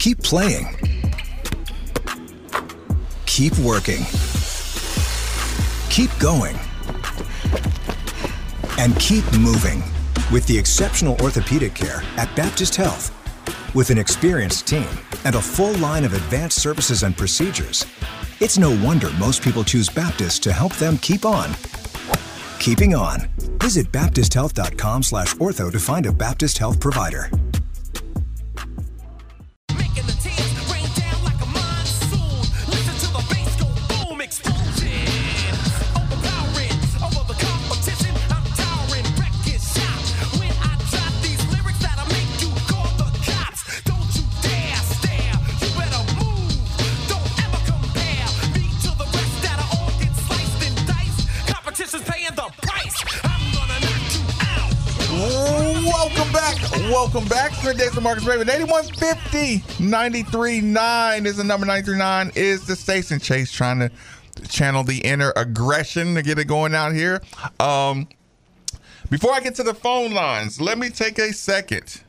Keep playing. Keep working. Keep going. And keep moving with the exceptional orthopedic care at Baptist Health. With an experienced team and a full line of advanced services and procedures, it's no wonder most people choose Baptist to help them keep on. Keeping on. Visit baptisthealth.com slash ortho to find a Baptist Health provider. Welcome back. Welcome back. Good days of Marques Maybin. 8150 939 is the number 939 is the station. Chase trying to channel the inner aggression to get it going out here. Um, before I get to the phone lines, let me take a second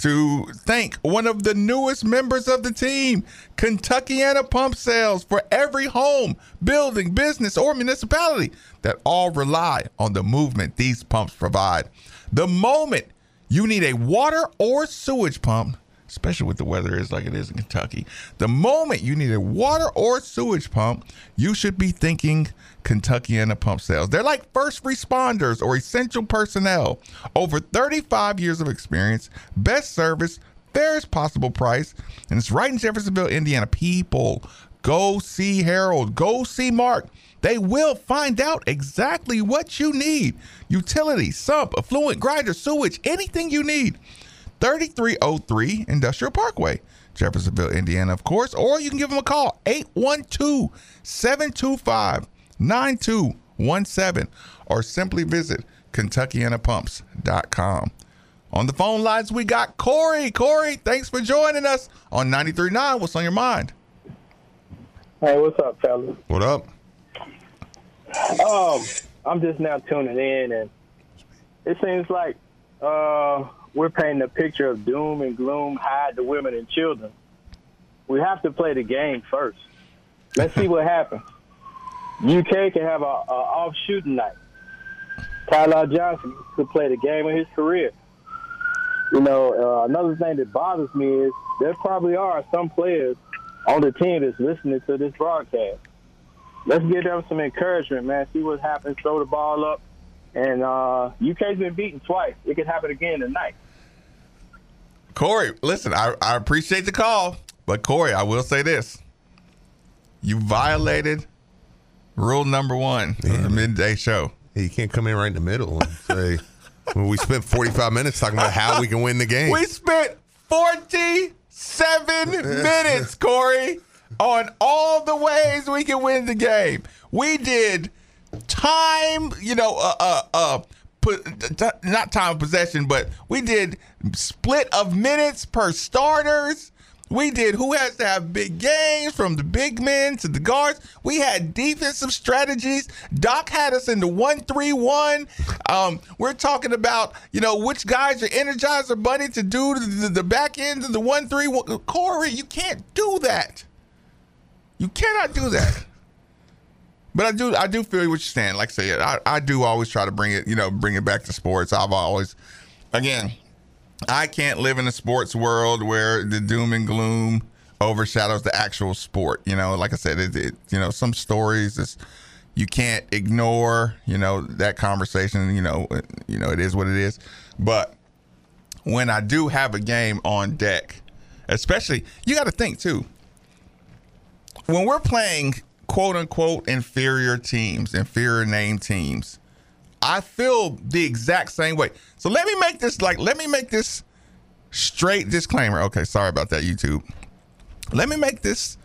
to thank one of the newest members of the team, Kentuckiana Pump Sales, for every home, building, business, or municipality that all rely on the movement these pumps provide. The moment you need a water or sewage pump, especially with the weather is like it is in Kentucky, the moment you need a water or sewage pump, you should be thinking Kentuckiana Pump Sales. They're like first responders or essential personnel. Over 35 years of experience, best service, fairest possible price, and it's right in Jeffersonville, Indiana. People, go see Harold, go see Mark. They will find out exactly what you need. utility, sump, effluent grinder, sewage, anything you need. 3303 Industrial Parkway, Jeffersonville, Indiana, of course. Or you can give them a call, 812 725 9217, or simply visit KentuckianaPumps.com. On the phone lines, we got Corey. Corey, thanks for joining us on 93.9. What's on your mind? Hey, what's up, fellas? What up? Um, I'm just now tuning in, and it seems like uh, we're painting a picture of doom and gloom, hide the women and children. We have to play the game first. Let's see what happens. UK can have a, a off shooting night. Ty-Laur Johnson could play the game of his career. You know, uh, another thing that bothers me is there probably are some players on the team that's listening to this broadcast. Let's give them some encouragement, man. See what happens. Throw the ball up. And uh, UK's been beaten twice. It could happen again tonight. Corey, listen, I, I appreciate the call, but Corey, I will say this. You violated rule number one of the midday show. You can't come in right in the middle and say, well, we spent 45 minutes talking about how we can win the game. We spent 47 minutes, Corey, on all the ways we can win the game. We did time, you know, uh, uh, uh, not time of possession, but we did split of minutes per starters. We did who has to have big games from the big men to the guards. We had defensive strategies. Doc had us in the one three one. Um, we're talking about you know which guys are energizer bunny to do the, the back end of the one three one. Corey, you can't do that. You cannot do that. But I do I do feel what you're saying. Like I said, I, I do always try to bring it, you know, bring it back to sports. I've always again, I can't live in a sports world where the doom and gloom overshadows the actual sport. You know, like I said, it, it you know, some stories is you can't ignore, you know, that conversation, you know, uh, you know, it is what it is. But when I do have a game on deck, especially you got to think too. When we're playing quote unquote inferior teams, inferior name teams, I feel the exact same way. So let me make this like let me make this straight disclaimer. Okay, sorry about that, YouTube. let me make this.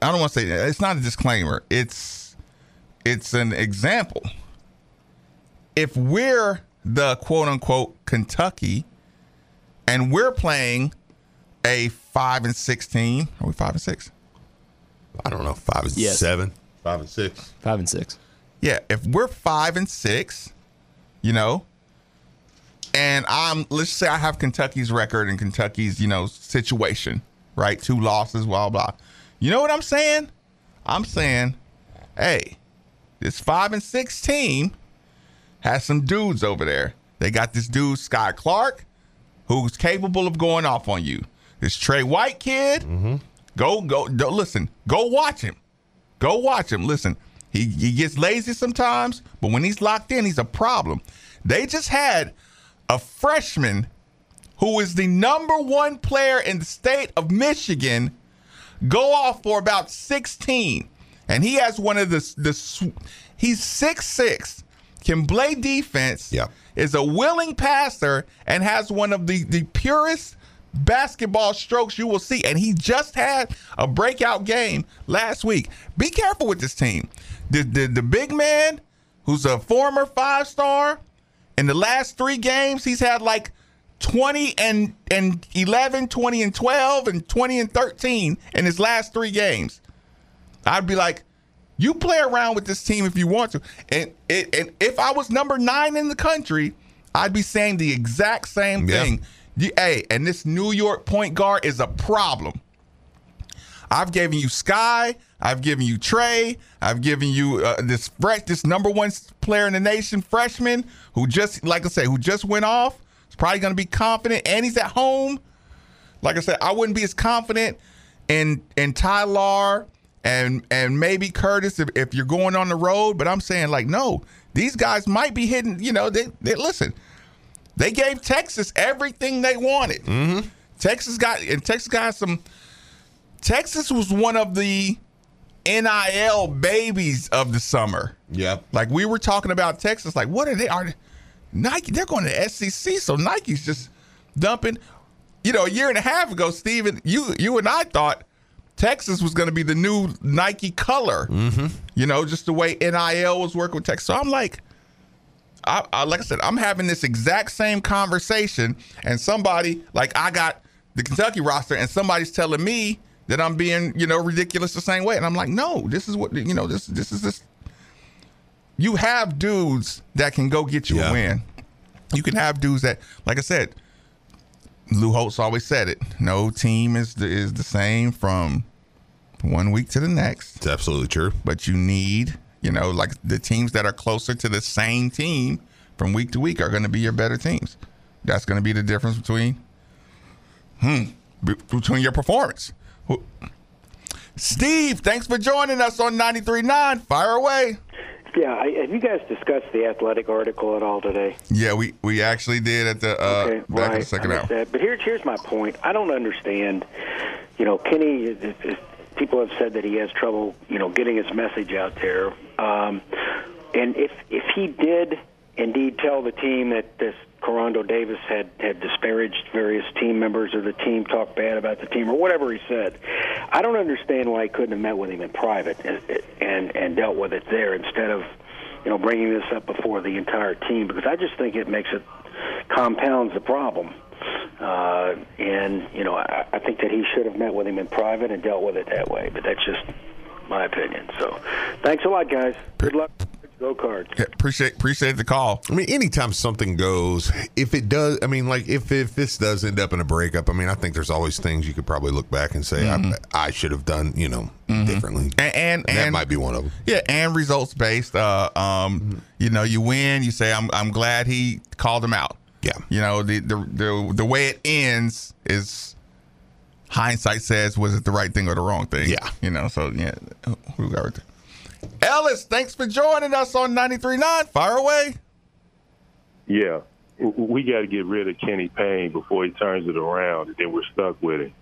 I don't want to say it's not a disclaimer. It's it's an example. If we're the quote unquote Kentucky, and we're playing a five and 16, are we five and six? I don't know, five and Yes. seven, five and six. Five and six. Yeah, if we're five and six, you know, and I'm let's say I have Kentucky's record and Kentucky's, you know, situation, right? Two losses, blah blah. You know what I'm saying? I'm saying, hey, this five and six team has some dudes over there. They got this dude, Skyy Clark, who's capable of going off on you. This Tre White kid, mm-hmm. go, go, go, listen, go watch him. Go watch him. Listen, he, he gets lazy sometimes, but when he's locked in, he's a problem. They just had a freshman who is the number one player in the state of Michigan go off for about 16. And he has one of the, the he's 6'6, can play defense, Yep. is a willing passer, and has one of the, the purest basketball strokes you will see. And he just had a breakout game last week. Be careful with this team. The, the, the big man, who's a former five star, in the last three games, he's had like 20 and, and 11, 20 and 12, and 20 and 13 in his last three games. I'd be like, you play around with this team if you want to. And, it, and if I was number nine in the country, I'd be saying the exact same Yeah. thing. You- hey, and this New York point guard is a problem. I've given you Skyy. I've given you Tre. I've given you uh, this fresh, this number one player in the nation, freshman, who just, like I said, who just went off. He's probably going to be confident, and he's at home. Like I said, I wouldn't be as confident in in Ty-Laur and and maybe Curtis if, if you're going on the road. But I'm saying like, no, these guys might be hitting. You know, they, they listen. They gave Texas everything they wanted. Mm-hmm. Texas got and Texas got some. Texas was one of the NIL babies of the summer. Yeah. Like we were talking about Texas, like what are they? Are Nike? They're going to SEC, so Nike's just dumping. You know, a year and a half ago, Steven, you you and I thought Texas was going to be the new Nike color. Mm-hmm. You know, just the way NIL was working with Texas. So I'm like, I, I like I said, I'm having this exact same conversation, and somebody like I got the Kentucky roster, and somebody's telling me that I'm being, you know, ridiculous the same way, and I'm like, no, this is what you know, this this is this. You have dudes that can go get you Yeah. a win. You can have dudes that, like I said, Lou Holtz always said it. No team is the, is the same from one week to the next It's absolutely true. but you need, you know, like the teams that are closer to the same team from week to week are going to be your better teams. That's going to be the difference between, hmm, between your performance. Steve, thanks for joining us on 93.9. Fire away. Yeah, I, have you guys discussed the athletic article at all today? Yeah, we, we actually did at the uh, okay, back right. in the second hour. that. But here's here's my point. I don't understand. You know, Kenny. People have said that he has trouble, you know, getting his message out there. Um, and if if he did indeed tell the team that this Koron Davis had had disparaged various team members of the team, talked bad about the team, or whatever he said, I don't understand why he couldn't have met with him in private and and, and dealt with it there instead of you know bringing this up before the entire team because I just think it makes it compounds the problem. Uh, and you know, I, I think that he should have met with him in private and dealt with it that way. But that's just my opinion. So, thanks a lot, guys. Good luck. Go cards. Yeah, appreciate appreciate the call. I mean, anytime something goes, if it does, I mean, like if if this does end up in a breakup, I mean, I think there's always things you could probably look back and say I, I should have done, you know, differently. And and, And that and might be one of them. Yeah, and results based. Uh, um, you know, you win. You say, "I'm I'm glad he called him out." Yeah. You know, the the the, the way it ends is hindsight says, was it the right thing or the wrong thing? Yeah. You know, so yeah, who got right there? Ellis, thanks for joining us on 93.9. Fire away. Yeah, we got to get rid of Kenny Payne before he turns it around, and then we're stuck with it.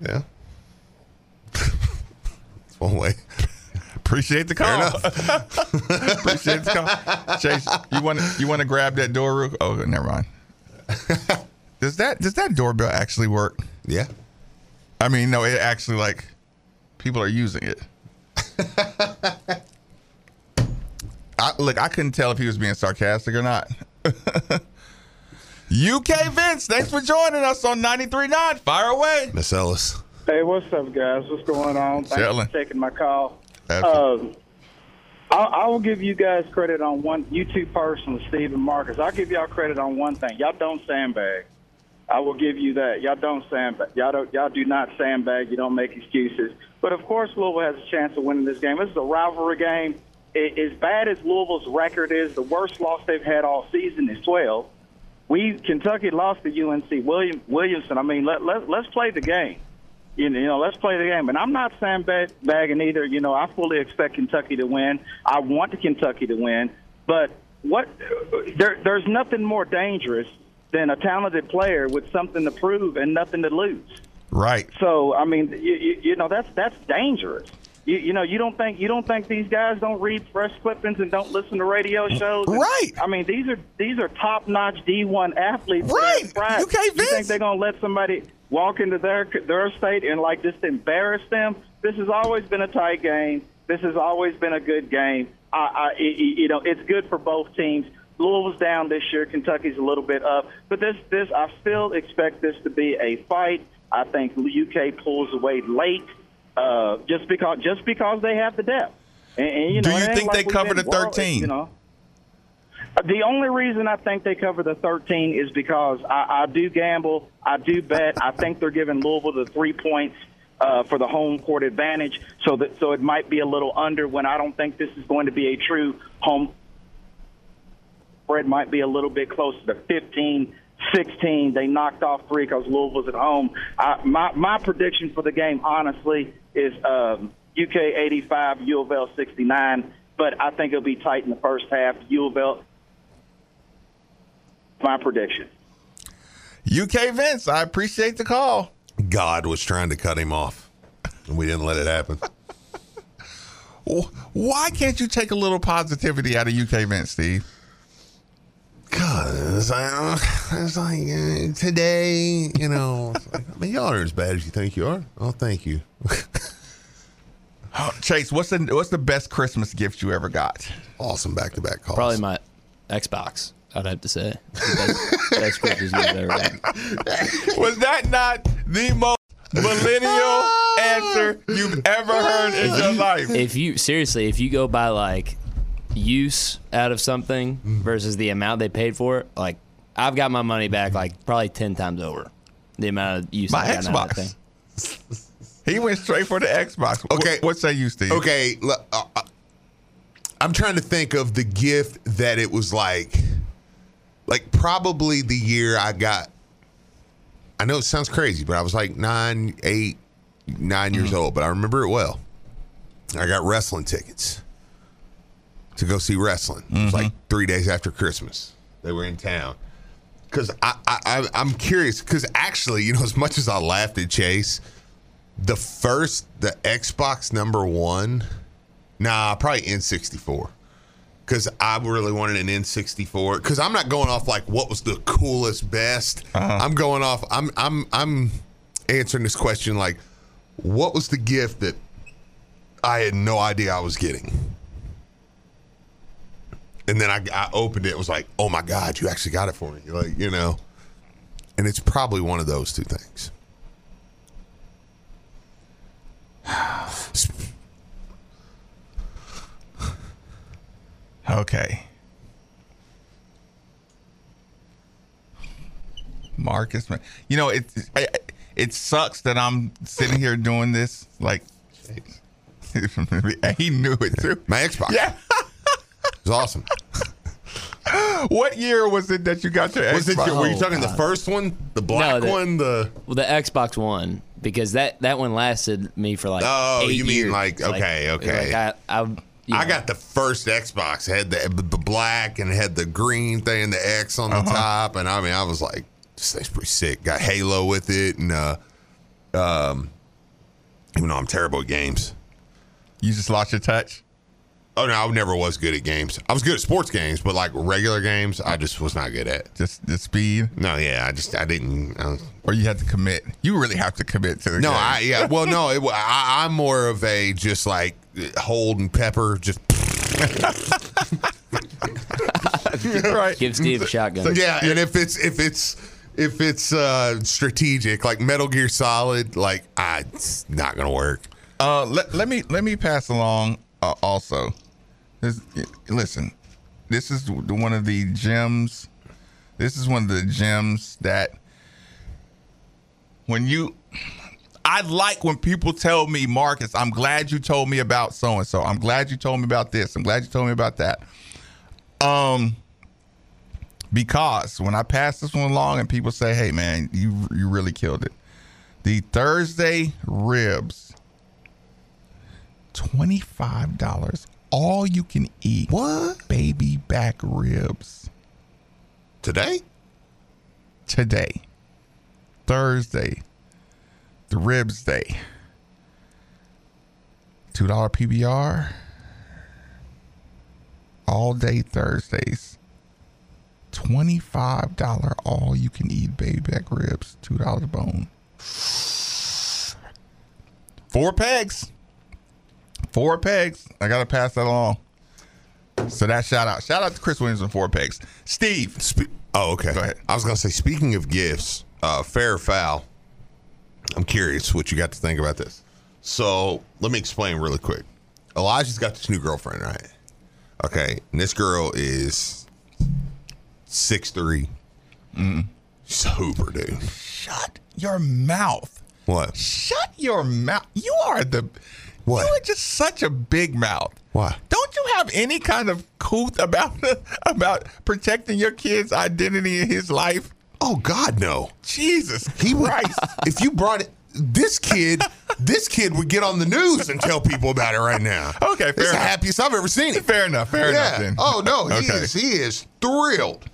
Yeah. That's one way. Appreciate the call. Appreciate the call. Chase, you want to you want to grab that door? real- Oh, never mind. does that does that doorbell actually work? Yeah. I mean, no, it actually like people are using it. I, look, I couldn't tell if he was being sarcastic or not. UK Vince, thanks for joining us on 93.9. Fire away. Miss Ellis. Hey, what's up, guys? What's going on? Thanks Chilling. for taking my call. Absolutely. Um, I, I will give you guys credit on one. You two personally, Steve and Marques. I'll give y'all credit on one thing. Y'all don't sandbag. I will give you that. Y'all don't sandbag. Y'all don't. Y'all do not sandbag. You don't make excuses. But of course, Louisville has a chance of winning this game. This is a rivalry game. I as bad as Louisville's record is, the worst loss they've had all season is 12. We Kentucky lost to UNC William Williamson. I mean, let let let's play the game. You know, you know, let's play the game. And I'm not sandbagging either. You know, I fully expect Kentucky to win. I want Kentucky to win. But what? There, there's nothing more dangerous than a talented player with something to prove and nothing to lose. Right. So I mean, you, you, you know that's that's dangerous. You, you know, you don't think you don't think these guys don't read press clippings and don't listen to radio shows. And- Right. I mean, these are these are top notch D1 athletes. that Right. You think they're gonna let somebody walk into their their state and like just embarrass them? This has always been a tight game. This has always been a good game. I, I- you know, it's good for both teams. Louisville's down this year. Kentucky's a little bit up, but this this I still expect this to be a fight. I think UK pulls away late, uh, just because just because they have the depth. And, and, you Do you think like they cover the 13? You know, the only reason I think they cover the 13 is because I, I do gamble. I do bet. I think they're giving Louisville the three points uh, for the home court advantage, so that so it might be a little under. When I don't think this is going to be a true home spread, might be a little bit closer to 15. 16. They knocked off three because Louisville's at home. I, my my prediction for the game, honestly, is um, UK 85, U of L 69. But I think it'll be tight in the first half. U of L. My prediction. UK Vince, I appreciate the call. God was trying to cut him off, and we didn't let it happen. Why can't you take a little positivity out of UK Vince, Steve? God, it's like, uh, it's like uh, today, you know. Like, I mean, y'all aren't as bad as you think you are. Oh, thank you. Chase, what's the what's the best Christmas gift you ever got? awesome back to back calls. Probably my Xbox. I'd have to say. The Best, best Christmas you've ever had. Was that not the most millennial answer you've ever heard in your life? If you seriously, if you go by like use out of something versus the amount they paid for it, like I've got my money back like probably ten times over the amount of use My I got out of that Xbox. thing. He went straight for the Xbox. Okay. What, what say you, Steve? Okay, uh, uh, I'm trying to think of the gift that it was like, like probably the year I got. I know it sounds crazy, but I was like nine, eight, nine years old, but I remember it well. I got wrestling tickets to go see wrestling. It was like mm-hmm. three days after Christmas. They were in town. Because I, I, I, I'm curious. Because actually, you know, as much as I laughed at Chase, the first the Xbox number one, nah, probably N64. Because I really wanted an N64. Because I'm not going off like what was the coolest, best. Uh-huh. I'm going off. I'm I'm I'm answering this question like, what was the gift that I had no idea I was getting. And then I, I opened it. It was like, oh my God, you actually got it for me. Like, you know. And it's probably one of those two things. Okay. Marques, man. You know, it, it it sucks that I'm sitting here doing this. Like, he knew it too. My Xbox. Yeah. It was awesome. what year was it that you got your Was it Xbox? your, were you Oh, talking the first one? The black the- one? The Well, the Xbox One because that that one lasted me for like. Oh, eight you mean years. like- okay, okay. Like I, I, you I got the first Xbox. It had the, the black and it had the green thing and the X on the Uh-huh. top. And I mean, I was like, this thing's pretty sick. Got Halo with it. And, uh, um, even though I'm terrible at games, You just lost your touch. Oh no, I never was good at games. I was good at sports games, but like regular games, I just was not good at. Just the speed, No, yeah, I just I didn't. I was, or you had to commit. You really have to commit to the no, game. I yeah. Well, no, it, I, I'm more of a just like hold and pepper, just right. Give Steve a shotgun. yeah. And if it's if it's if it's uh strategic, like Metal Gear Solid, like I, it's not gonna work. Uh, let, let me let me pass along uh, also. This, listen, this is one of the gems. This is one of the gems that when you, I like when people tell me, Marques, I'm glad you told me about so and so. I'm glad you told me about this. I'm glad you told me about that. Um, because when I pass this one along and people say, "Hey, man, you you really killed it," the Thursday ribs twenty-five dollars, all you can eat. What? Baby back ribs Today? today, Thursday, the ribs day. Two dollar PBR. All day Thursdays. Twenty-five dollar all you can eat baby back ribs. Two dollars a bone. Four pegs. Four pegs. I gotta pass that along. So that shout out. Shout out to Chris Williams and four pegs. Steve. Spe- oh, okay. Go ahead. I was gonna say, speaking of gifts, uh, fair or foul. I'm curious what you got to think about this. So let me explain really quick. Elijah's got this new girlfriend, right? Okay, and this girl is six three. Mm. A hooper, dude. Shut your mouth. What? Shut your mouth. You are the. What? You are just such a big mouth. Why? Don't you have any kind of couth about about protecting your kid's identity in his life? Oh God, no. Jesus He would, if you brought it, this kid, this kid would get on the news and tell people about it right now. Okay, fair. It's the enough. happiest I've ever seen it. Fair enough. Fair enough. yeah. Then. Oh no, he Okay. is. He is thrilled.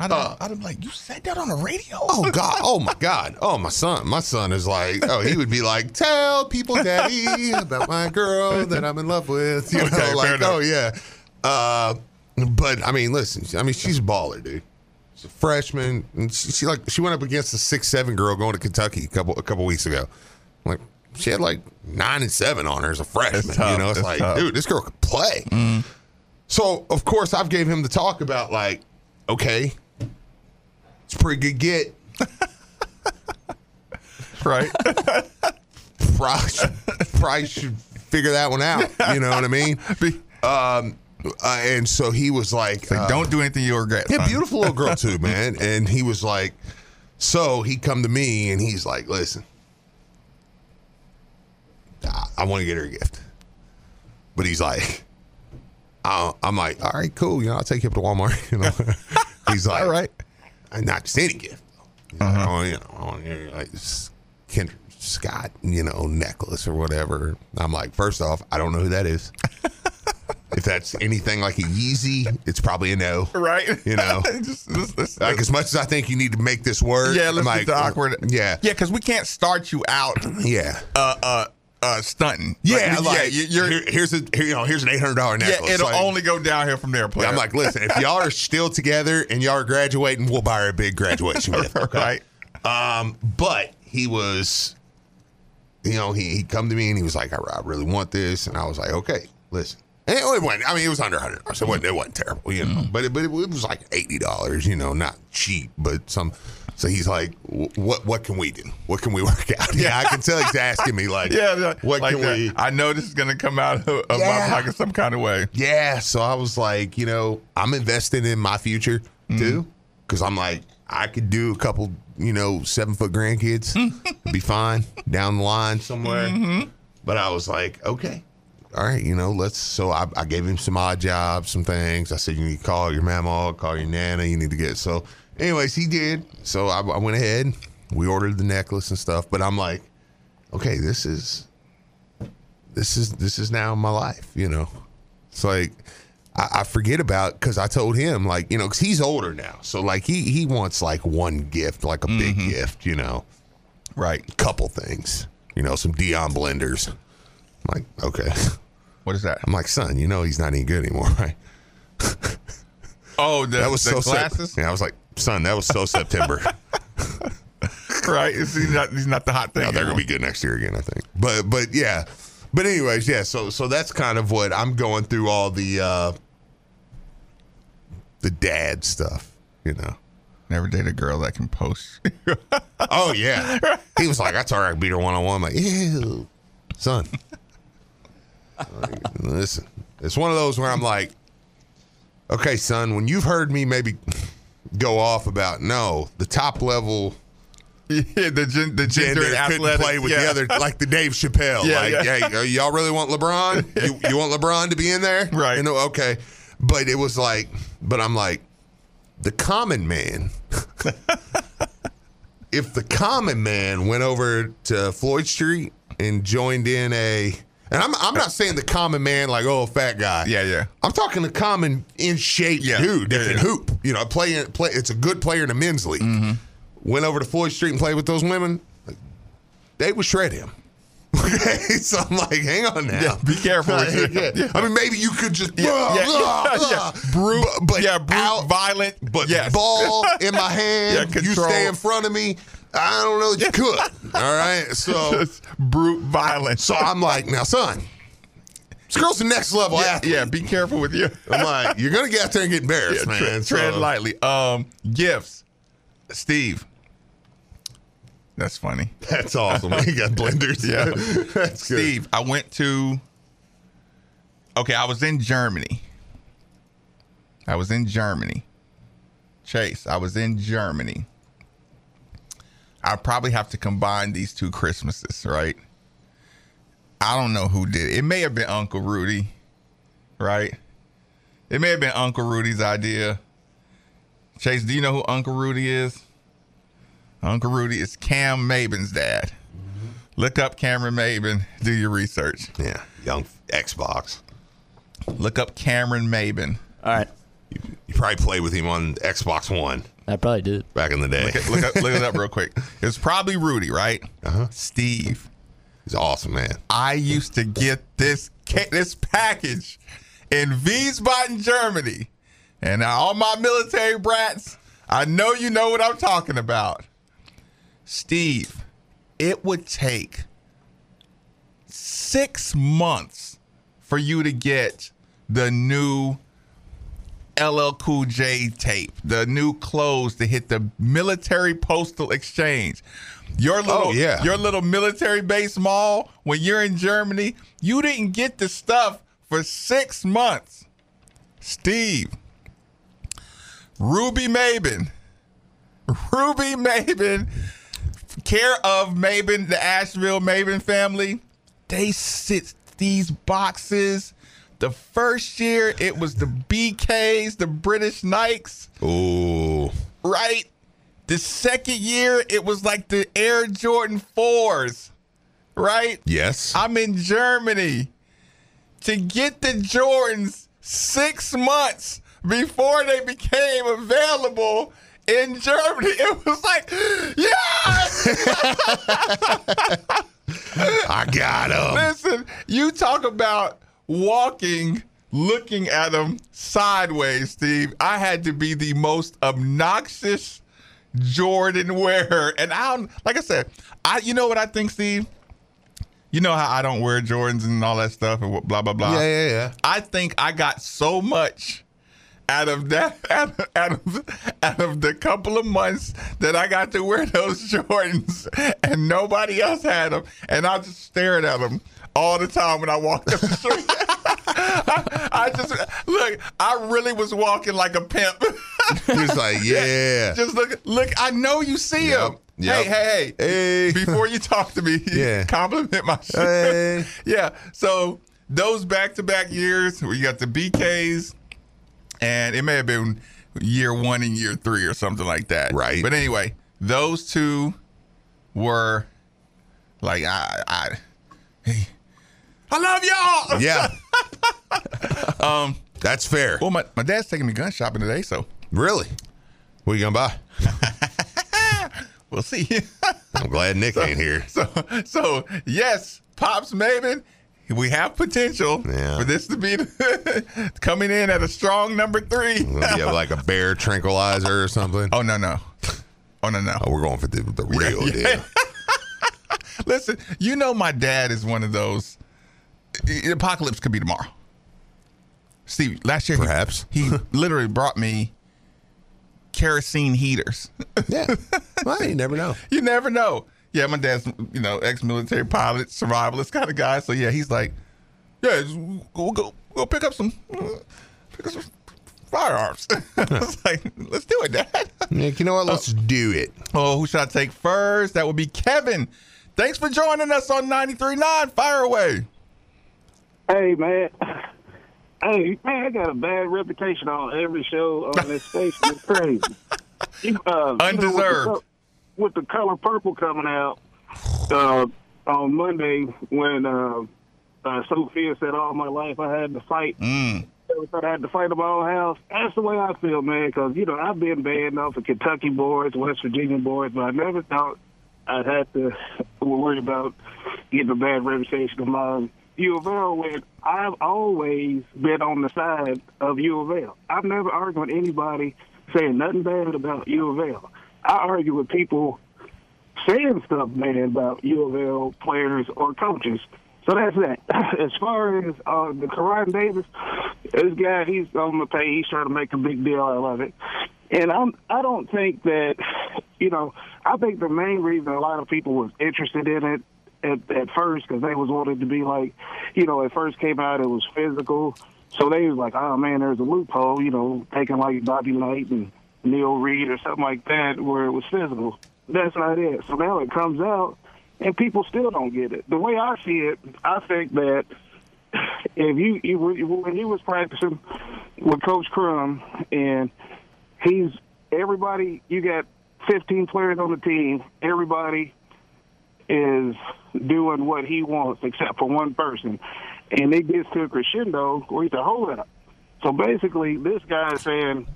I'd, I'd be like, you said that on the radio. Oh God! Oh my God! Oh my son! My son is like, oh, he would be like, tell people, daddy, about my girl that I'm in love with. You Okay, know, fair like, oh yeah. Uh, but I mean, listen. I mean, she's a baller, dude. She's a freshman, and she, she like she went up against a six seven girl going to Kentucky a couple a couple weeks ago. Like she had like nine and seven on her as a freshman. tough. You know, it's It's like, tough. Dude, this girl could play. So of course I've gave him the talk about like, okay, it's a pretty good get. Right. probably should, should figure that one out. You know what I mean? Um, uh, and so he was like, Like, uh, don't do anything you'll regret. yeah, son. beautiful little girl too, man. And he was like, so he come to me and he's like, listen, I, want to get her a gift, but he's like, I'm like, all right, cool. You know, I'll take you up to Walmart. You know, he's like, All right. And not just any gift. though. You know, you know, I want like Kendra Scott, you know, necklace or whatever. I'm like, first off, I don't know who that is. if that's anything like a Yeezy, it's probably a no. Right. You know, Just- let's- let's- like as much as I think you need to make this work. yeah, let's like, the awkward. Yeah, Yeah, because we can't start you out yeah. uh uh uh stunting. Yeah, Like, like, yeah, you're, here- here's a here, you know here's an eight hundred dollar yeah, necklace. it'll Like, only go downhill from there, player. I'm like, listen, if y'all are still together and y'all are graduating, we'll buy her a big graduation gift. okay? right. Um, but he was, you know, he he come to me and he was like, I, I really want this, and I was like, okay, listen. And it wasn't, I mean, it was under hundred dollars. It wasn't, it wasn't terrible, you know. But it, but it, was like eighty dollars, you know, not cheap, but some. So he's like, what what can we do? What can we work out? Yeah, I can tell he's asking me like, Yeah, yeah, what like can that. we? Uh, I know this is gonna come out of, of Yeah. my pocket some kind of way. Yeah, so I was like, you know, I'm investing in my future mm-hmm. too, because I'm like, I could do a couple, you know, seven foot grandkids, be fine down the line somewhere. Mm-hmm. But I was like, okay, all right, you know, let's. So I, I gave him some odd jobs, some things. I said, you need to call your mama, call your nana. You need to get so. Anyways, he did. So I, I went ahead. We ordered the necklace and stuff. But I'm like, okay, this is this is this is now my life, you know. It's like I, I forget about because I told him like you know because he's older now, so like he he wants like one gift, like a big mm-hmm. gift, you know, Right. couple things, you know, some Deion Blenders. I'm like okay, What is that? I'm like, son, you know he's not any good anymore, right? Oh, the, That was the so glasses. yeah, I was like, son, that was so September. right? Is he not, he's not the hot thing. No, they're gonna be good next year again, I think. But but yeah. But anyways, yeah, so so that's kind of what I'm going through all the uh the dad stuff, you know. Never date a girl that can post. Oh yeah. he was like, That's all right, beat her one on one. I'm like, ew. Son. Like, Listen. It's one of those where I'm like, Okay, son, when you've heard me maybe go off about no, the top level yeah, the, gen, the gender, couldn't play with yeah. the other, like the Dave Chappelle. Yeah, like, yeah. hey, y'all really want LeBron? You, you want LeBron to be in there? Right. You know, okay. But it was like, but I'm like, the common man. if the common man went over to Floyd Street and joined in a, and I'm I'm not saying the common man like oh fat guy. Yeah, yeah. I'm talking the common in shape Yeah. dude that Yeah, can yeah. hoop. You know, play play. It's a good player in the men's league. Mm-hmm. Went over to Floyd Street and played with those women. They would shred him. Okay, so I'm like, hang on now. Yeah, be careful Like, your- yeah. I mean, maybe you could just Yeah, yeah, yeah, blah. yeah. Brute, but, but yeah, brute, out, violent, but yes. ball in my hand. Yeah, you stay in front of me. I don't know that you could. All right, so Just brute violence. so I'm like, now, son, this girl's the next level yeah, athlete. yeah, be careful with you. I'm like, you're gonna get out there and get embarrassed, Yeah, man. tread, So- tread lightly. Um, gifts. Steve. That's funny. That's awesome. you got blenders. Yeah. that's good. Steve, I went to. Okay, I was in Germany. I was in Germany. Chase, I was in Germany. I probably have to combine these two Christmases, right? I don't know who did it. It may have been Uncle Rudy, right? It may have been Uncle Rudy's idea. Chase, do you know who Uncle Rudy is? Uncle Rudy is Cam Maybin's dad. Mm-hmm. Look up Cameron Maybin. Do your research. Yeah, young Xbox. Look up Cameron Maybin. All right. You probably played with him on Xbox One I probably did. back in the day. Look, it- look, up, look it up real quick. It's probably Rudy, right? Uh-huh. Steve. He's awesome, man. I used to get this this package in Wiesbaden, Germany, and all my military brats, I know you know what I'm talking about. Steve, it would take six months for you to get the new LL Cool J tape, the new clothes to hit the military postal exchange. Your oh, little, Oh, yeah. your little military base mall when you're in Germany, you didn't get the stuff for six months. Steve, Rudy Maybin, Rudy Maybin, care of Maybin, the Asheville Maybin family, they sit these boxes. The first year it was the BKs, the British Knights, Ooh. right? The second year it was like the Air Jordan 4s, right? Yes. I'm in Germany to get the Jordans six months before they became available in Germany. It was like, yeah! I got him. Listen, you talk about walking, looking at them sideways, Steve. I had to be the most obnoxious Jordan wearer. And I don't, like I said, I you know what I think, Steve? You know how I don't wear Jordans and all that stuff and blah blah blah. Yeah, yeah, yeah. I think I got so much out of that out of, out of out of the couple of months that I got to wear those Jordans and nobody else had them and I just stared at them all the time when I walked up the street. I, I just look. I really was walking like a pimp. He's like, yeah. just look. Look. I know you see Yep, him. yep. Hey, hey, Hey. hey. Before you talk to me, Yeah. compliment my shit. Hey. yeah. So those back-to-back years, we got the BKs, and it may have been year one and year three or something like that. Right. But anyway, those two were like I, I, hey, I love y'all. Yeah. um, That's fair. Well, my, my dad's taking me gun shopping today, so Really? What you gonna buy? we'll see. I'm glad Nick ain't here. So, so yes, Pops Maybin, we have potential Yeah. for this to be coming in at a strong number three. You have like a bear tranquilizer or something. oh no no, oh no no. Oh, we're going for the, the real Yeah. deal. Listen, you know my dad is one of those. The apocalypse could be tomorrow. Steve, last year Perhaps. he, literally brought me kerosene heaters. Yeah. Well, you never know. you never know. Yeah, my dad's you know ex-military pilot, survivalist kind of guy. So yeah, he's like, yeah, we'll go go pick up some uh, pick up some firearms. I was like, let's do it, Dad. Nick, you know what? Let's do it. Oh, who should I take first? That would be Kevin. Thanks for joining us on 93.9 Fire Away. Hey man, hey man, I got a bad reputation on every show on this station. It's crazy. You, uh, know, with the Undeserved. with the color purple coming out uh, on Monday, when uh, uh, Sofia said, "All my life I had to fight." Mm. I had to fight in my own house. That's the way I feel, man. Because you know I've been bad enough for Kentucky boys, West Virginia boys, but I never thought I'd have to worry about getting a bad reputation of mine. U of L, when I've always been on the side of U of L. I've never argued with anybody saying nothing bad about U of L. I argue with people saying stuff bad about U of L players or coaches. So that's that. As far as uh, the Koron Davis, this guy, he's on the pay. He's trying to make a big deal out of it. And I'm, I don't think that, you know, I think the main reason a lot of people was interested in it at, at first because they was wanted to be like, you know, it first came out, it was physical. So they was like, oh man, there's a loophole, you know, taking like Bobby Knight and Neil Reed or something like that where it was physical. That's not it. So now it comes out and people still don't get it. The way I see it, I think that if you, you when he was practicing with Coach Crum and he's everybody, you got 15 players on the team, everybody is doing what he wants except for one person. And it gets to a crescendo where he's a hold up. So basically, this guy is saying,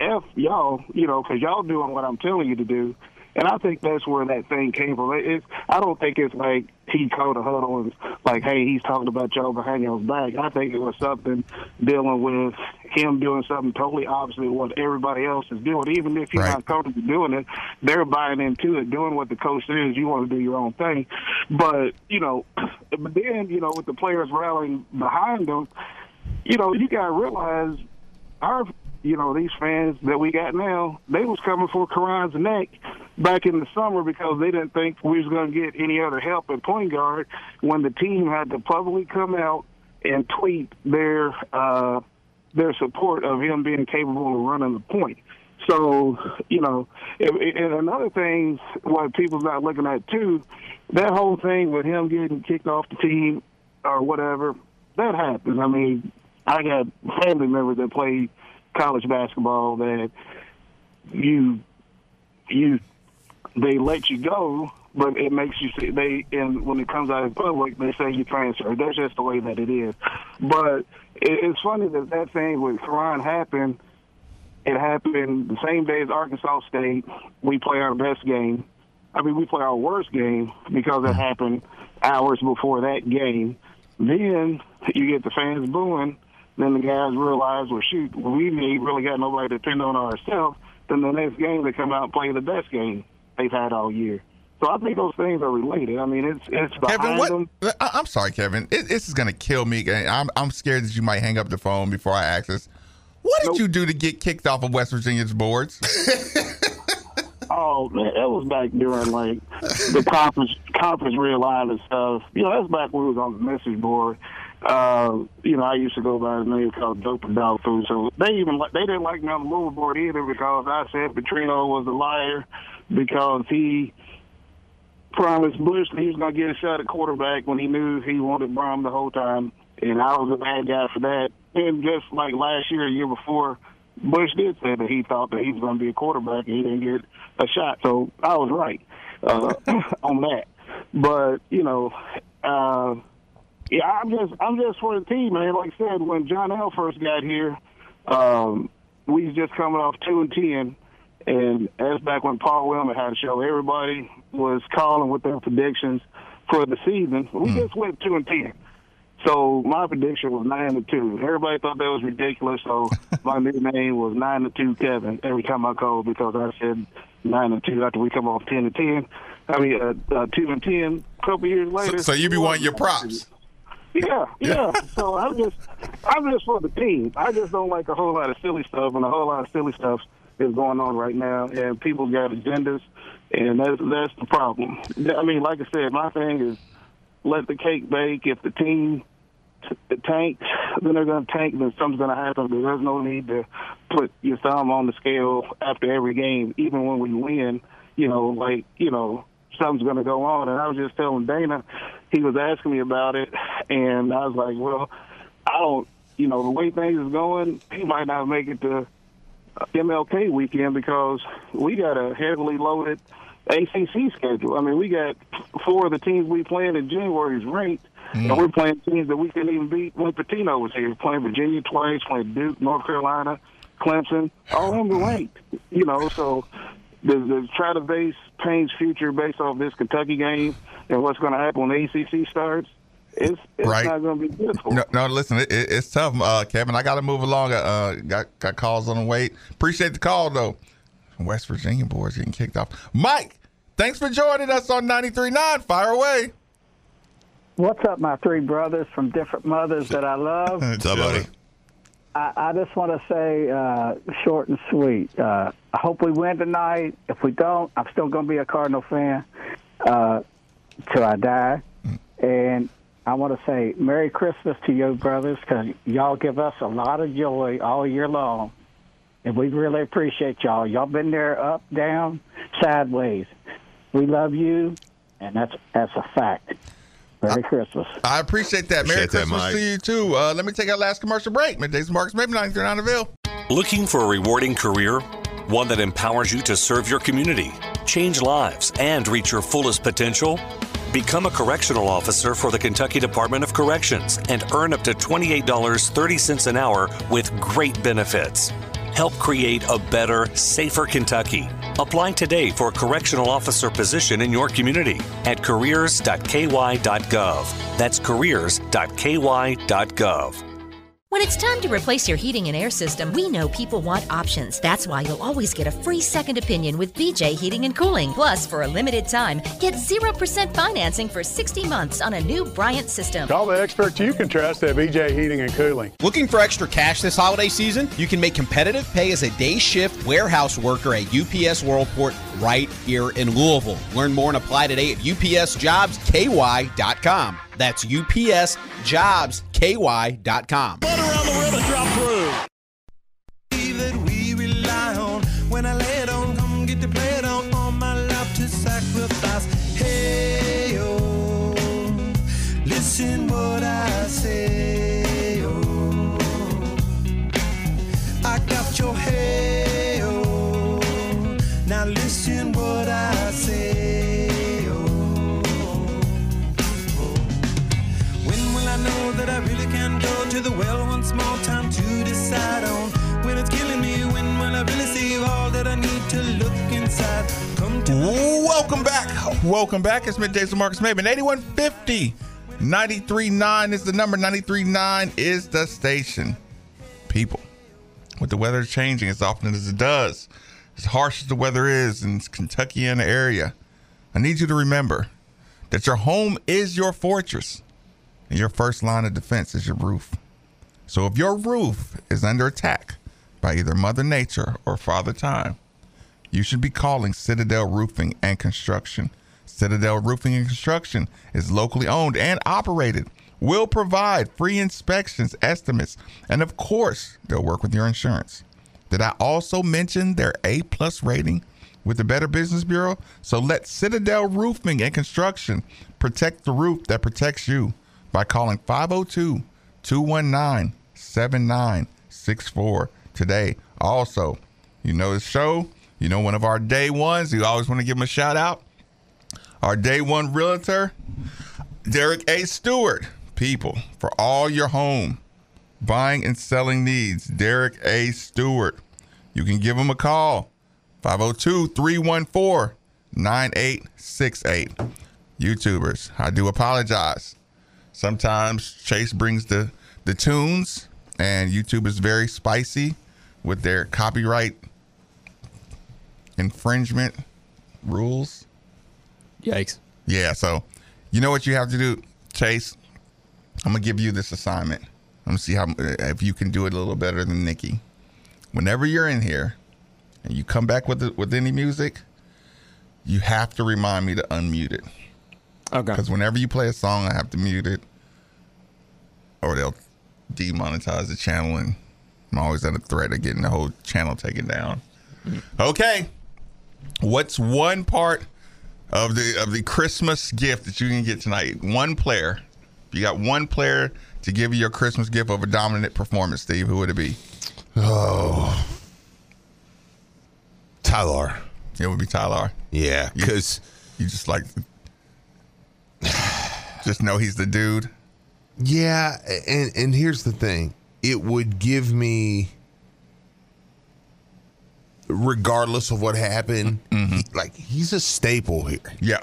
F y'all, you know, because y'all doing what I'm telling you to do. And I think that's where that thing came from. It's, I don't think it's like he called a huddle and like, hey, he's talking about y'all behind y'all's back. I think it was something dealing with him doing something totally opposite of what everybody else is doing. Even if you're Right. not comfortable doing it, they're buying into it, doing what the coach says. You want to do your own thing. But, you know, but then, you know, with the players rallying behind them, you know, you got to realize our, you know, these fans that we got now, they was coming for Koron's neck back in the summer because they didn't think we was going to get any other help at point guard when the team had to publicly come out and tweet their uh, their support of him being capable of running the point. So, you know, and another thing, what people's not looking at too, that whole thing with him getting kicked off the team or whatever, that happens. I mean, I got family members that play college basketball that you you they let you go, but it makes you see they and when it comes out in public, they say you transfer. That's just the way that it is. But it, it's funny that that thing with Koron happened. It happened the same day as Arkansas State. We play our best game. I mean, we play our worst game because it happened hours before that game. Then you get the fans booing. Then the guys realize, well, shoot, we ain't really got nobody to depend on ourselves. Then the next game they come out and play the best game they've had all year. So I think those things are related. I mean, it's it's behind Kevin, what? them. I, I'm sorry, Kevin. It, this is gonna kill me. I'm I'm scared that you might hang up the phone before I ask this. What did you do to get kicked off of West Virginia's boards? Oh man, that was back during like the conference conference realignment and stuff. You know, that's back when we was on the message board. Uh, you know, I used to go by the name called Dope and Dog Food. So they even they didn't like me on the move board either because I said Petrino was a liar because he promised Bush that he was going to get a shot at quarterback when he knew he wanted Brohm the whole time, and I was a bad guy for that. And just like last year, a year before, Bush did say that he thought that he was going to be a quarterback and he didn't get a shot. So I was right uh, on that. But you know, uh, yeah, I'm just I'm just for the team, man. Like I said, when John L first got here, um, we was just coming off two and ten. And that's back when Paul Wellman had a show. Everybody was calling with their predictions for the season. We just went two and ten. So my prediction was nine to two. Everybody thought that was ridiculous. So my nickname was nine to two Kevin every time I called because I said nine to two after we come off ten to ten. I mean uh, uh, two and ten. A couple years later. So you be wanting your props. Yeah, yeah. so I'm just, I'm just for the team. I just don't like a whole lot of silly stuff, and a whole lot of silly stuff is going on right now, and people got agendas, and that's that's the problem. I mean, like I said, my thing is let the cake bake. If the team t- tanks, then they're going to tank. Then something's going to happen. But there's no need to put your thumb on the scale after every game, even when we win. You know, like you know, something's going to go on. And I was just telling Dana, he was asking me about it, and I was like, well, I don't, you know, the way things is going, he might not make it to uh, MLK weekend because we got a heavily loaded ACC schedule. I mean, we got four of the teams we playing in January is ranked, and mm. we're playing teams that we couldn't even beat when Pitino was here. Playing Virginia twice, playing Duke, North Carolina, Clemson, all of them were ranked. You know, so does, does try to base Payne's future based off this Kentucky game and what's going to happen when the ACC starts? It's, it's Right. not going to be good for No, no listen, it, it, it's tough, uh, Kevin. I got to move along. Uh, got got calls on the way. Appreciate the call though. West Virginia boys getting kicked off. Mike, thanks for joining us on 93.9. Fire away. What's up, my three brothers from different mothers that I love? What's up, buddy? I, I just want to say, uh, short and sweet. Uh, I hope we win tonight. If we don't, I'm still going to be a Cardinal fan uh, till I die. And I want to say Merry Christmas to you brothers because y'all give us a lot of joy all year long. And we really appreciate y'all. Y'all been there up, down, sideways. We love you, and that's that's a fact. Merry Christmas. I appreciate that. Merry Appreciate Christmas Mike. to you too. Uh, let me take our last commercial break. Middays Marques, Maybin 93.9 Avail. Looking for a rewarding career? One that empowers you to serve your community, change lives, and reach your fullest potential? Become a correctional officer for the Kentucky Department of Corrections and earn up to $28.30 an hour with great benefits. Help create a better, safer Kentucky. Apply today for a correctional officer position in your community at careers.ky.gov. That's careers.ky.gov. When it's time to replace your heating and air system, we know people want options. That's why you'll always get a free second opinion with BJ Heating and Cooling. Plus, for a limited time, get 0% financing for 60 months on a new Bryant system. Call the experts you can trust at BJ Heating and Cooling. Looking for extra cash this holiday season? You can make competitive pay as a day shift warehouse worker at UPS Worldport right here in Louisville. Learn more and apply today at upsjobsky.com. That's upsjobsky.com. that Welcome back. Welcome back. It's Middays with Marques Maybin. 8150 939 is the number. 939 is the station. People, with the weather changing as often as it does, as harsh as the weather is in Kentucky and the area, I need you to remember that your home is your fortress and your first line of defense is your roof. So if your roof is under attack by either Mother Nature or Father Time, you should be calling Citadel Roofing and Construction. Citadel Roofing and Construction is locally owned and operated, will provide free inspections, estimates, and of course, they'll work with your insurance. Did I also mention their A plus rating with the Better Business Bureau? So let Citadel Roofing and Construction protect the roof that protects you by calling 502 219 7964 today. Also, you know the show, you know one of our day ones, you always want to give him a shout out. Our day one realtor, Derek A. Stewart. People, for all your home buying and selling needs, Derek A. Stewart. You can give him a call 502 314 9868. YouTubers, I do apologize. Sometimes Chase brings the the tunes, and YouTube is very spicy with their copyright infringement rules. Yikes. Yeah, so you know what you have to do, Chase? I'm gonna give you this assignment. I'm gonna see how if you can do it a little better than Nikki. Whenever you're in here and you come back with the, with any music, you have to remind me to unmute it. Okay. Because whenever you play a song, I have to mute it, or they'll demonetize the channel, and I'm always at a threat of getting the whole channel taken down. Mm-hmm. Okay, what's one part of the of the Christmas gift that you can get tonight? One player. You got one player to give you your Christmas gift of a dominant performance, Steve, who would it be? Oh, Ty-Laur. It would be Ty-Laur. Yeah, because you just like just know he's the dude. Yeah, and and here's the thing. It would give me regardless of what happened, mm-hmm. Mm-hmm. he- like he's a staple here. Yeah.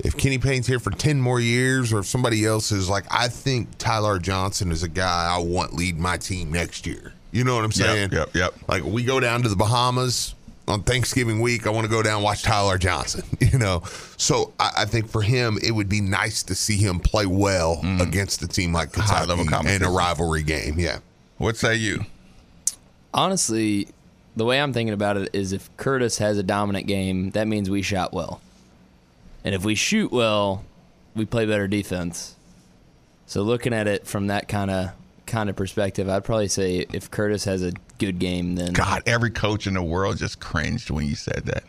If Kenny Payne's here for 10 more years or if somebody else is like I think Ty-Laur Johnson is a guy I want lead my team next year. You know what I'm saying? yep, yep. Like we go down to the Bahamas on Thanksgiving week, I want to go down and watch Ty-Laur Johnson, you know. So I, I think for him, it would be nice to see him play well mm-hmm. against a team like High-level Kentucky in a rivalry game. Yeah. What say you? Honestly, the way I'm thinking about it is if Curtis has a dominant game, that means we shot well. And if we shoot well, we play better defense. So looking at it from that kind of kind of perspective, I'd probably say if Curtis has a good game, then God, every coach in the world just cringed when you said that.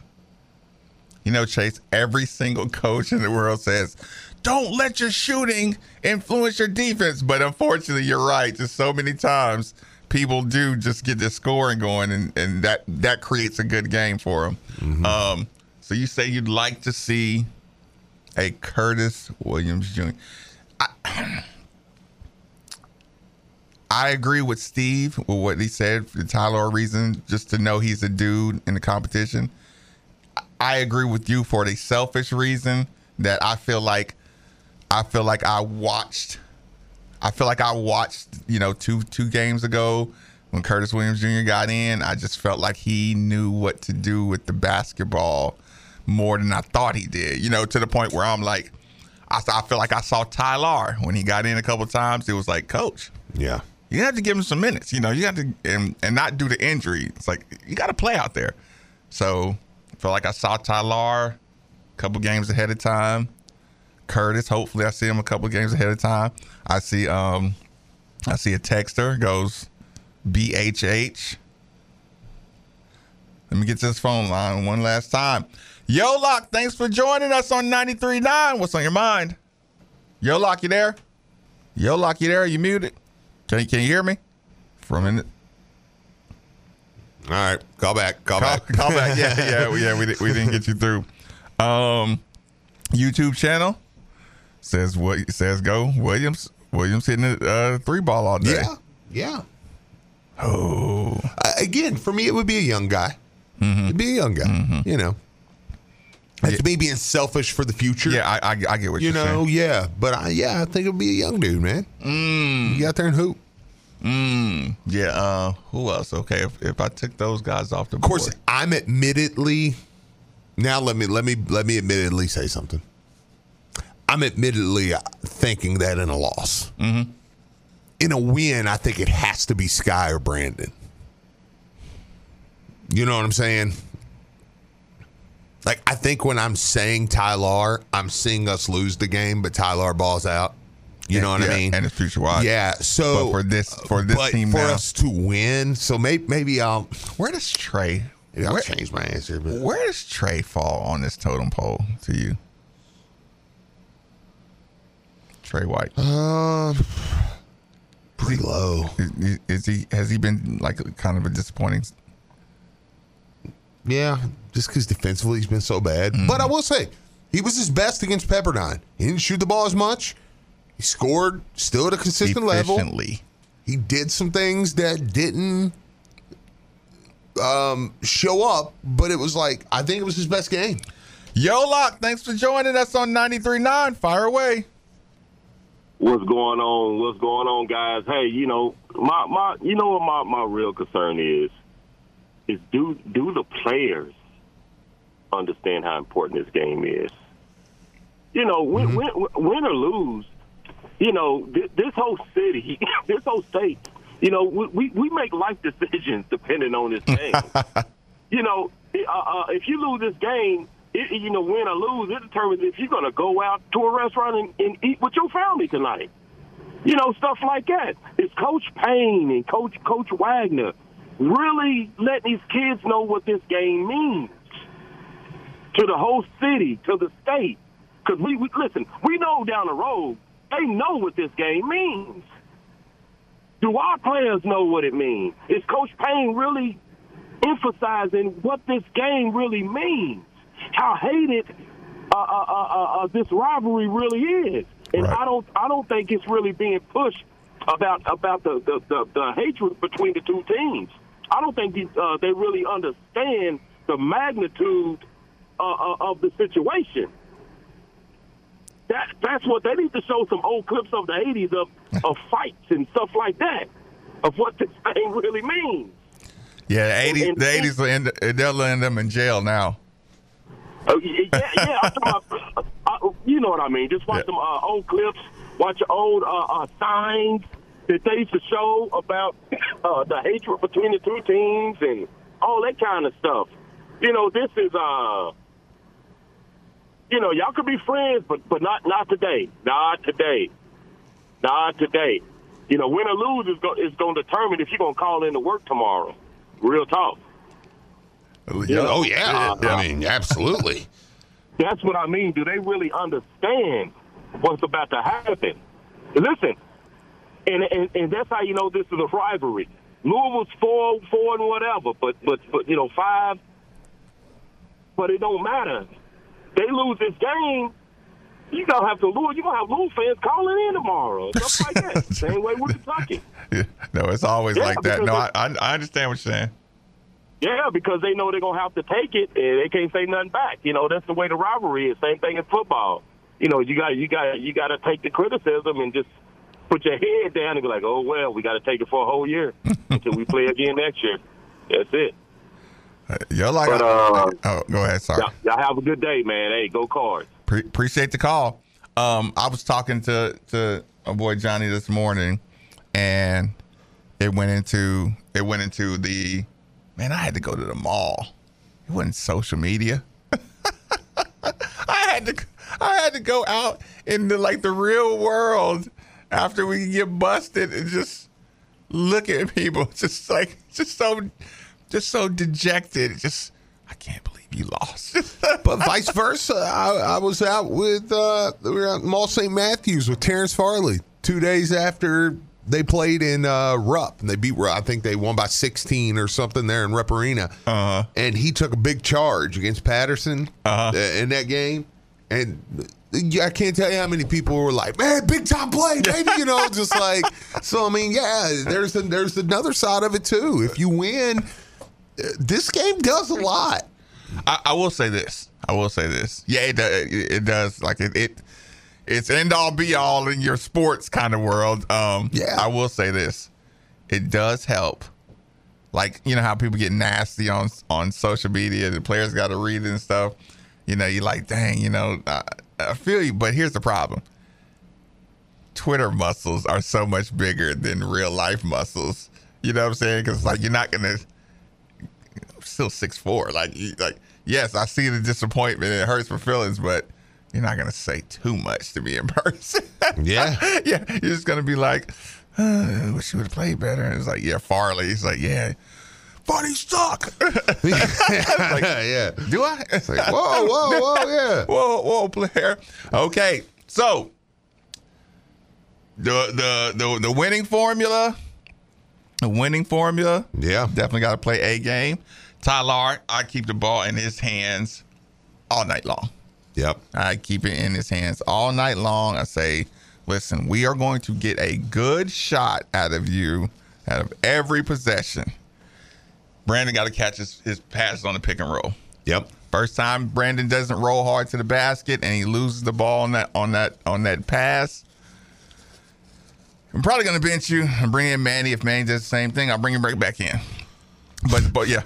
You know, Chase, every single coach in the world says, don't let your shooting influence your defense. But unfortunately, you're right. Just so many times people do just get their scoring going, and, and that, that creates a good game for them. Um, so you say you'd like to see a Curtis Williams Jr. I, I agree with Steve with what he said for the Tyler reason, just to know he's a dude in the competition. I agree with you for the selfish reason that I feel like I feel like I watched I feel like I watched, you know, two two games ago when Curtis Williams Jr. got in, I just felt like he knew what to do with the basketball more than I thought he did. You know, to the point where I'm like I, I feel like I saw Ty-Laur when he got in a couple times. It was like, coach, Yeah. you have to give him some minutes. You know, you have to and, and not do the injury. It's like you got to play out there. So I feel like I saw Ty-Laur a couple games ahead of time. Curtis, hopefully I see him a couple games ahead of time. I see um I see a texter goes BHH. Let me get to this phone line one last time. Yo Lock, thanks for joining us on 93.9. What's on your mind? Yo Lock, you there? Yo Lock, you there? You muted? Can you, can you hear me? For a minute. All right. Call back. Call, Call, back. call back. Yeah, yeah, yeah. We, di- we didn't get you through. Um, YouTube channel says what says go Williams. Williams hitting the uh, three ball all day. Yeah. Yeah. Oh. Uh, again, for me, it would be a young guy. Mm-hmm. It'd be a young guy. You know. That's me being selfish for the future. Yeah, I, I, I get what you know, saying. yeah. But I, yeah, I think it'd be a young dude, man. Mm. You get out there and hoop. Mm. Yeah. Uh, who else? Okay, if, if I took those guys off the board. Of course, board. I'm admittedly now. Let me let me let me admittedly say something. I'm admittedly thinking that in a loss. Mm-hmm. In a win, I think it has to be Skyy or Brandon. You know what I'm saying? Like I think when I'm saying Ty-Laur, I'm seeing us lose the game, but Ty-Laur balls out. You know what Yeah, I mean? And it's future wise. Yeah. So But for this for this team for now, us to win, so maybe maybe I'll where does Tre? maybe I'll where, change my answer. But where does Tre fall on this totem pole to you? Tre White. Uh, pretty low. Is, is he has he been like kind of a disappointing? Yeah, just because defensively he's been so bad. Mm-hmm. But I will say, he was his best against Pepperdine. He didn't shoot the ball as much. He scored still at a consistent level. Efficiently. He did some things that didn't um, show up, but it was like I think it was his best game. Yo, Lock, thanks for joining us on 93.9. Fire away. What's going on, what's going on, guys. Hey, you know, my my, you know what my my real concern is is do do the players understand how important this game is? You know, win, win, win or lose, you know, th- this whole city, this whole state, you know, we, we, we make life decisions depending on this game. you know, uh, uh, if you lose this game, it, you know, win or lose, it determines if you're going to go out to a restaurant and, and eat with your family tonight. You know, stuff like that. Is Coach Payne and Coach Coach Wagner really letting these kids know what this game means to the whole city, to the state? Because we, we listen, we know down the road they know what this game means. Do our players know what it means? Is Coach Payne really emphasizing what this game really means? How hated uh, uh, uh, uh, this rivalry really is, and I don't, I don't think it's really being pushed about about the the, the, the hatred between the two teams. I don't think these, uh, they really understand the magnitude uh, uh, of the situation. That that's what they need to show some old clips of the '80s of of fights and stuff like that of what this thing really means. Yeah, the eighties. The eighties will end. They'll end them in jail now. Oh, yeah, yeah, yeah. I'm talking about, uh, you know what I mean. Just watch some uh, old clips, watch old uh, uh, signs that they used to show about uh, the hatred between the two teams and all that kind of stuff. You know, this is uh, you know, y'all could be friends, but but not not today, not today, not today. You know, win or lose is going is going to determine if you're going to call in to work tomorrow. Real talk. Yeah. Oh yeah. I mean, absolutely. That's what I mean. Do they really understand what's about to happen? Listen, and and, and that's how you know this is a rivalry. Louisville's four, four, and whatever, but but but you know five. But it don't matter. They lose this game. You gonna have to lose. You gonna have Louisville fans calling in tomorrow. Stuff like that. Same way with Kentucky. No, it's always Yeah, like that. No, I, I I understand what you're saying. Yeah, because they know they're gonna have to take it, and they can't say nothing back. You know, that's the way the rivalry is. Same thing in football. You know, you got you got you got to take the criticism and just put your head down and be like, oh well, we got to take it for a whole year until we play again next year. That's it. You're like, But, uh, oh, go ahead. Sorry. Y'all, y'all have a good day, man. Hey, go cards. Pre- appreciate the call. Um, I was talking to to a boy Johnny this morning, and it went into it went into the man. I had to go to the mall. It wasn't social media. I had to I had to go out into like the real world after we get busted and just look at people, just like just so just so dejected. Just I can't believe you lost. but vice versa. I, I was out with uh, we were at Mall St. Matthews with Terrence Farley two days after they played in uh, Rupp and they beat Rupp. I think they won by 16 or something there in Rupp Arena. Uh-huh. And he took a big charge against Patterson uh, in that game. And I can't tell you how many people were like, "Man, big time play, baby!" You know, just like so. I mean, yeah, there's a, there's another side of it too. If you win, uh, this game does a lot. I, I will say this. I will say this. Yeah, it does. It, it does. Like it, it, it's end all be all in your sports kind of world. Um, yeah. I will say this. It does help. Like you know how people get nasty on on social media. The players got to read it and stuff. You know, you're like, dang. You know, I, I feel you. But here's the problem. Twitter muscles are so much bigger than real life muscles. You know what I'm saying? Because like you're not gonna I'm still six four. Like you, like yes, I see the disappointment. and It hurts my feelings, but you're not gonna say too much to me in person. Yeah, yeah. You're just gonna be like, uh, wish you would have played better. And it's like, yeah, Farley. He's like, yeah. Farley suck. like, yeah. Do I? It's like, whoa, whoa, whoa, yeah. whoa, whoa, player. Okay, so the the the the winning formula, the winning formula. Yeah, definitely got to play a game. Ty-Laur, I keep the ball in his hands all night long. Yep, I keep it in his hands all night long. I say, listen, we are going to get a good shot out of you, out of every possession. Brandon got to catch his, his passes on the pick and roll. Yep. First time Brandon doesn't roll hard to the basket and he loses the ball on that on that on that pass. I'm probably gonna bench you and bring in Manny. If Manny does the same thing, I'll bring him right back in. But but yeah,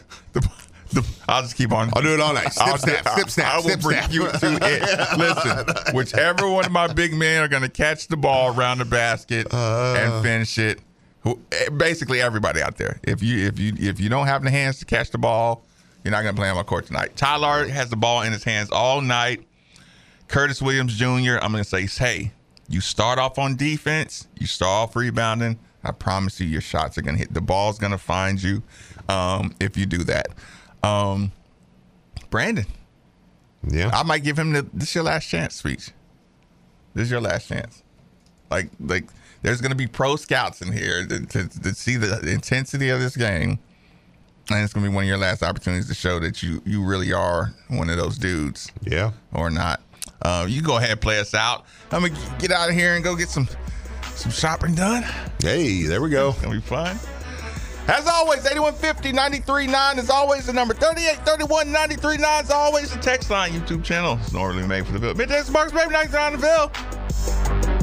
the, I'll just keep on. I'll do it all night. Snip, I'll- snap, snip, snap, I will snip, bring snap. you to it. Listen, whichever one of my big men are gonna catch the ball around the basket Uh. and finish it. who- eh, Basically, everybody out there. If you if you if you don't have the hands to catch the ball, you're not gonna play on my court tonight. Ty-Laur has the ball in his hands all night. Curtis Williams Jr. I'm gonna say, hey, you start off on defense, you start off rebounding. I promise you, your shots are gonna hit. The ball's gonna find you um, if you do that. Um, Brandon, yeah, I might give him the this is your last chance speech. This is your last chance. Like like, there's gonna be pro scouts in here to, to, to see the intensity of this game. And it's gonna be one of your last opportunities to show that you you really are one of those dudes. Yeah. Or not. Uh, you go ahead and play us out. I'm gonna get out of here and go get some some shopping done. Hey, there we go. It's gonna be fun. As always, 8150 939 is always the number. 3831 939 is always the text line. YouTube channel. It's normally made for the bill. Midday Marques Maybin 99 the bill.